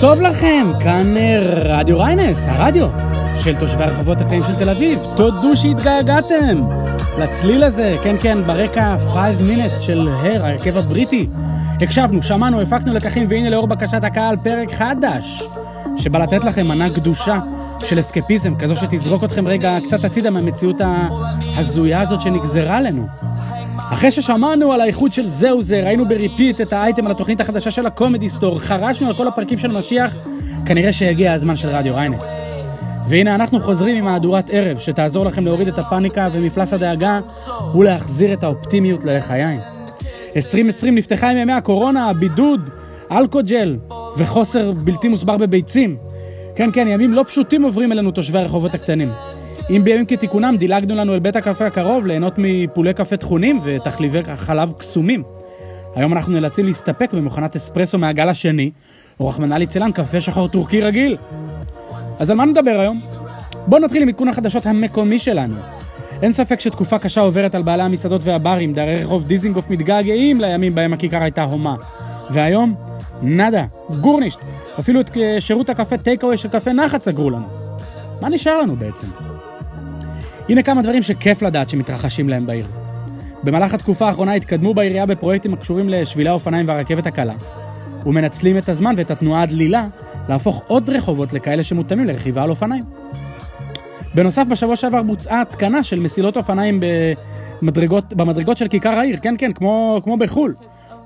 טוב לכם, כאן אה, רדיו ריינס, הרדיו של תושבי הרחובות הקטנים של תל אביב. תודו שהתגעגעתם לצליל הזה, כן כן, ברקע 5 minutes של Her, ההרכב הבריטי. הקשבנו, שמענו, הפקנו לקחים, והנה לאור בקשת הקהל פרק חדש, שבא לתת לכם מנה גדושה של אסקפיזם, כזו שתזרוק אתכם רגע קצת הצידה מהמציאות ההזויה הזאת שנגזרה עלינו. אחרי ששמענו על האיכות של זהו זה, ראינו ב repeat את האייטם על התוכנית החדשה של הקומדי סטור, חרשנו על כל הפרקים של משיח, כנראה שהגיע הזמן של רדיו ריינס. והנה אנחנו חוזרים עם מהדורת ערב, שתעזור לכם להוריד את הפאניקה ומפלס הדאגה ולהחזיר את האופטימיות ללחיים. 2020 נפתחה עם ימי הקורונה, הבידוד, אלכוג'ל וחוסר בלתי מוסבר בביצים. כן, כן, ימים לא פשוטים עוברים אלינו תושבי הרחובות הקטנים. אם בימים כתיקונם דילגנו לנו אל בית הקפה הקרוב ליהנות מפולי קפה טחונים ותחליבי חלב קסומים. היום אנחנו נאלצים להסתפק במכונת אספרסו מהגל השני, או רחמנא ליצלן קפה שחור טורקי רגיל. אז על מה נדבר היום? בואו נתחיל עם עדכון החדשות המקומי שלנו. אין ספק שתקופה קשה עוברת על בעלי המסעדות והברים, דיירי רחוב דיזינגוף מתגעגעים לימים בהם הכיכר הייתה הומה. והיום, nada, גאָרנישט, אפילו את שירות הקפה take away של קפה נחת סגרו לנו. מה נשאר לנו בעצם? הנה כמה דברים שכיף לדעת שמתרחשים להם בעיר. במהלך התקופה האחרונה התקדמו בעירייה בפרויקטים הקשורים לשבילי האופניים והרכבת הקלה, ומנצלים את הזמן ואת התנועה הדלילה להפוך עוד רחובות לכאלה שמותאמים לרכיבה על אופניים. בנוסף, בשבוע שעבר בוצעה התקנה של מסילות אופניים במדרגות, במדרגות של כיכר העיר, כן כן, כמו, כמו בחו"ל.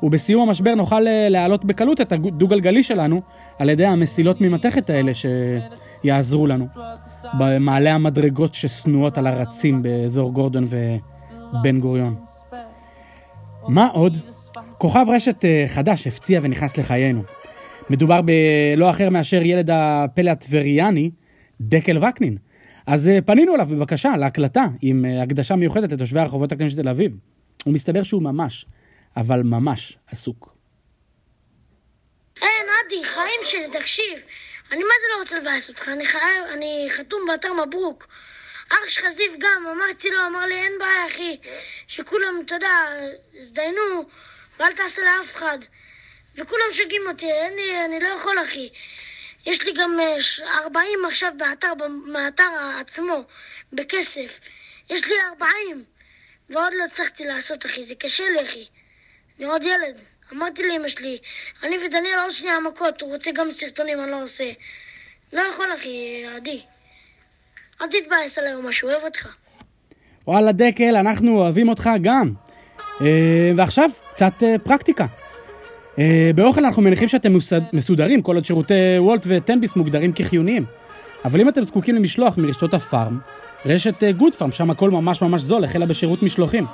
ובסיום המשבר נוכל אה, להעלות בקלות את הדו-גלגלי שלנו על ידי המסילות ממתכת האלה שיעזרו לנו במעלה המדרגות ששנואות על הרצים באזור גורדון ובן גוריון. מה עוד? כוכב רשת אה, חדש הפציע ונכנס לחיינו. מדובר בלא אחר מאשר ילד הפלא הטבריאני, דקל וקנין. אז אה, פנינו אליו בבקשה להקלטה עם הקדשה מיוחדת לתושבי הרחובות של תל אביב. ומסתבר שהוא ממש, אבל ממש עסוק. היי, נדי, חיים שלי, תקשיב. אני מה זה לא רוצה לבאס אותך, אני, חייב, אני חתום באתר מברוק. אח שלך זיו גם, אמרתי לו, אמר לי, אין בעיה, אחי. שכולם, אתה יודע, הזדיינו, ואל תעשה לאף אחד. וכולם שוגעים אותי, לי, אני לא יכול, אחי. יש לי גם 40 עכשיו באתר, מהאתר עצמו, בכסף. יש לי 40, ועוד לא הצלחתי לעשות, אחי, זה קשה לי, אחי. אני עוד ילד. אמרתי לאמא שלי, אני ודניאל עוד שנייה מכות, הוא רוצה גם סרטונים, אני לא עושה. לא יכול, אחי, עדי. אל תתבאס עליי או משהו, אוהב אותך. וואלה, דקל, אנחנו אוהבים אותך גם. אה, ועכשיו, קצת אה, פרקטיקה. אה, באוכל אנחנו מניחים שאתם מסודרים, כל עוד שירותי וולט וטנביס מוגדרים כחיוניים. אבל אם אתם זקוקים למשלוח מרשתות הפארם, רשת גוד פארם, שם הכל ממש ממש זול, החלה בשירות משלוחים.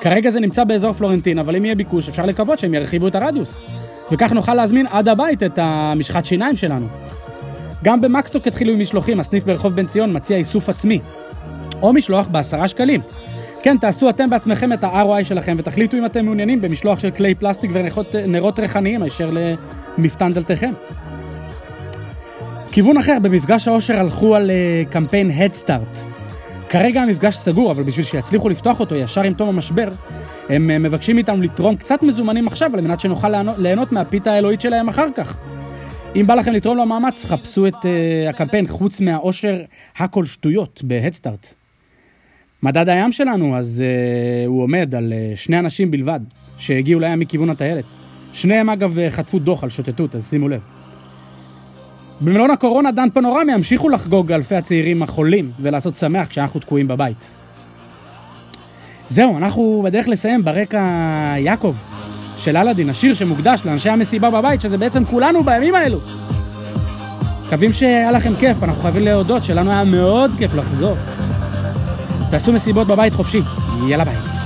כרגע זה נמצא באזור פלורנטין, אבל אם יהיה ביקוש אפשר לקוות שהם ירחיבו את הרדיוס. וכך נוכל להזמין עד הבית את המשחת שיניים שלנו. גם במקסטוק התחילו עם משלוחים, הסניף ברחוב בן ציון מציע איסוף עצמי. או משלוח בעשרה שקלים. כן, תעשו אתם בעצמכם את ה-ROI שלכם ותחליטו אם אתם מעוניינים במשלוח של כלי פלסטיק ונרות ריחניים הישר למפתן דלתיכם. כיוון אחר, במפגש העושר הלכו על uh, קמפיין Head Start. כרגע המפגש סגור, אבל בשביל שיצליחו לפתוח אותו ישר עם תום המשבר, הם אה, מבקשים מאיתנו לתרום קצת מזומנים עכשיו, על מנת שנוכל ליהנות מהפיתה האלוהית שלהם אחר כך. אם בא לכם לתרום למאמץ, חפשו את uh, הקמפיין חוץ מהאושר הכל שטויות בהדסטארט. מדד הים שלנו, אז uh, הוא עומד על uh, שני אנשים בלבד שהגיעו לים מכיוון הטיילת. שניהם אגב חטפו דוח על שוטטות, אז שימו לב. במלון הקורונה דן פנורמי ימשיכו לחגוג אלפי הצעירים החולים ולעשות שמח כשאנחנו תקועים בבית. זהו, אנחנו בדרך לסיים ברקע יעקב של אלאדין, השיר שמוקדש לאנשי המסיבה בבית, שזה בעצם כולנו בימים האלו. מקווים שהיה לכם כיף, אנחנו חייבים להודות שלנו היה מאוד כיף לחזור. תעשו מסיבות בבית חופשי, יאללה ביי.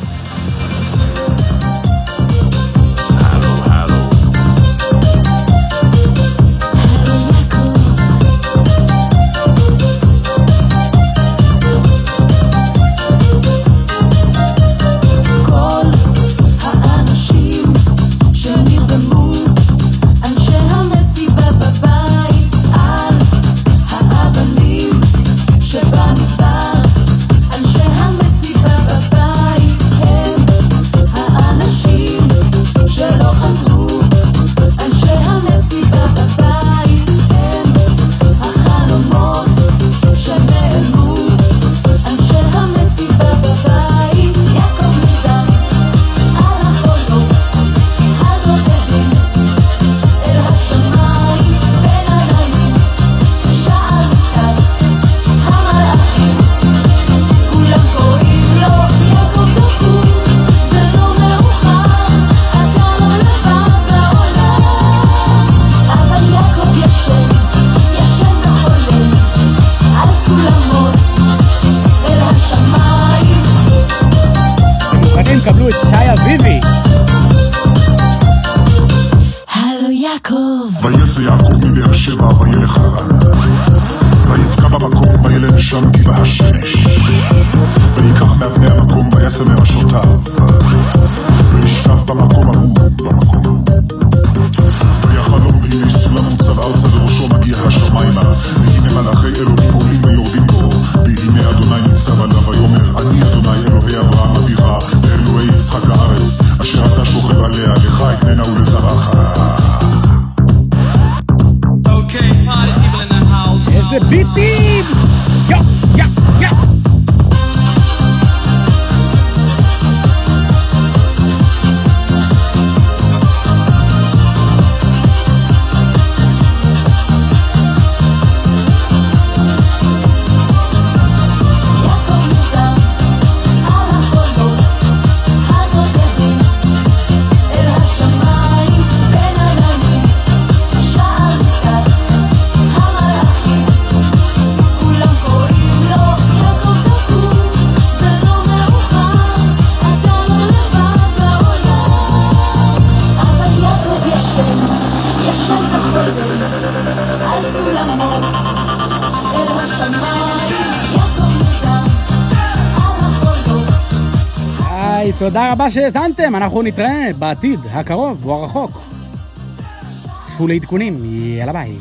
קבלו את שי אביבי. הלו יעקב. ויצא יעקב מבאר שבע וילך הרן. ויבקע במקום וילד שם כי בהשמש. ויקח מאבני המקום ויסמר מראשותיו. וישכח במקום תודה רבה שהאזנתם, אנחנו נתראה בעתיד הקרוב או הרחוק. צפו לעדכונים, יאללה ביי.